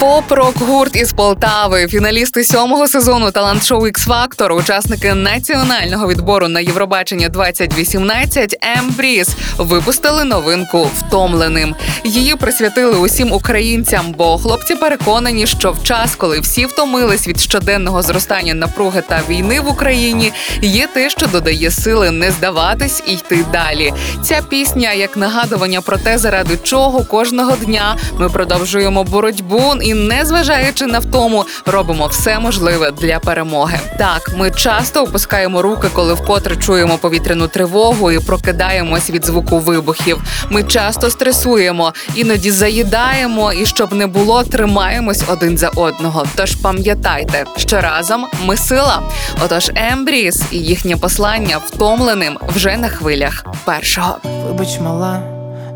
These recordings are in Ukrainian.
Поп-рок гурт із Полтави, фіналісти сьомого сезону талант-шоу x Factor, учасники національного відбору на Євробачення 2018 Ембріз випустили новинку втомленим. Її присвятили усім українцям, бо хлопці переконані, що в час, коли всі втомились від щоденного зростання напруги та війни в Україні, є те, що додає сили не здаватись і йти далі. Ця пісня як нагадування про те, заради чого кожного дня ми продовжуємо боротьбу і, незважаючи на втому, робимо все можливе для перемоги. Так, ми часто опускаємо руки, коли вкотре чуємо повітряну тривогу і прокидаємось від звуку вибухів. Ми часто стресуємо, іноді заїдаємо, і щоб не було, тримаємось один за одного. Тож пам'ятайте, що разом ми сила. Отож, Ембріс і їхнє послання втомленим вже на хвилях першого. Вибач, мала,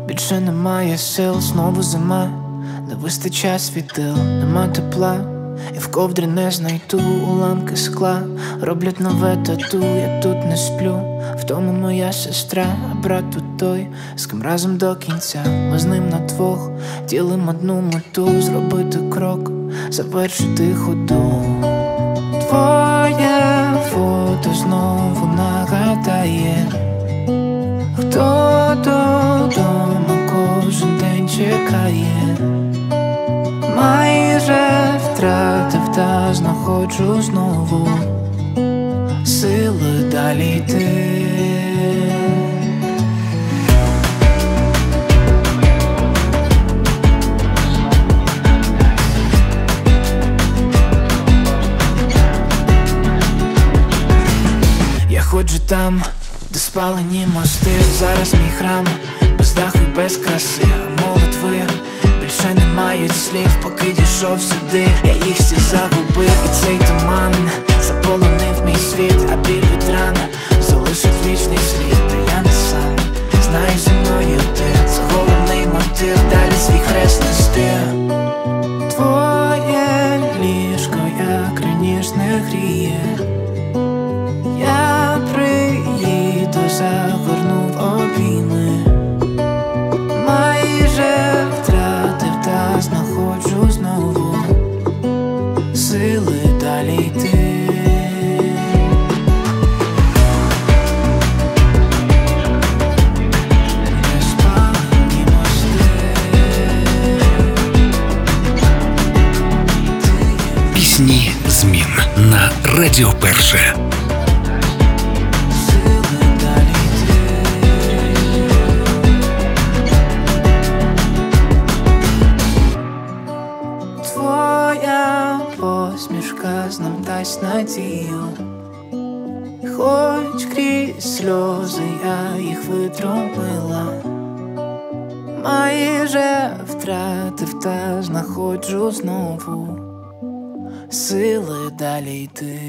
більше немає сил, знову зима, не вистачає світил, нема тепла, і в ковдрі не знайду уламки скла, роблять нове тату, я тут не сплю. В тому моя сестра, а брат тут той, з ким разом до кінця. Ми з ним на двох ділим одну мету, зробити крок, завершити ходу. Твоє фото знову нагадає. Хто додому кожен день чекає, знаходжу знову сили далі йти. Я ходжу там, де спалені мости, зараз мій храм, без даху і без краси, мають слів, поки дійшов сюди, я їх всі загубив, і цей туман заполонив мій світ, а біль від ран залишить вічний слід, та я не сам знаю зі мною ти, це головний мотив, далі свій хрест нести. Твоє ліжко, як раніше не гріє. Я приїду, загорну сили далі йти. Неспалені мости. Пісні змін на Радіо Перше. Сили далі йти. Твоя посмішка нам дасть надію, хоч крізь сльози я їх витромила, майже втратив та знаходжу знову сили далі йти.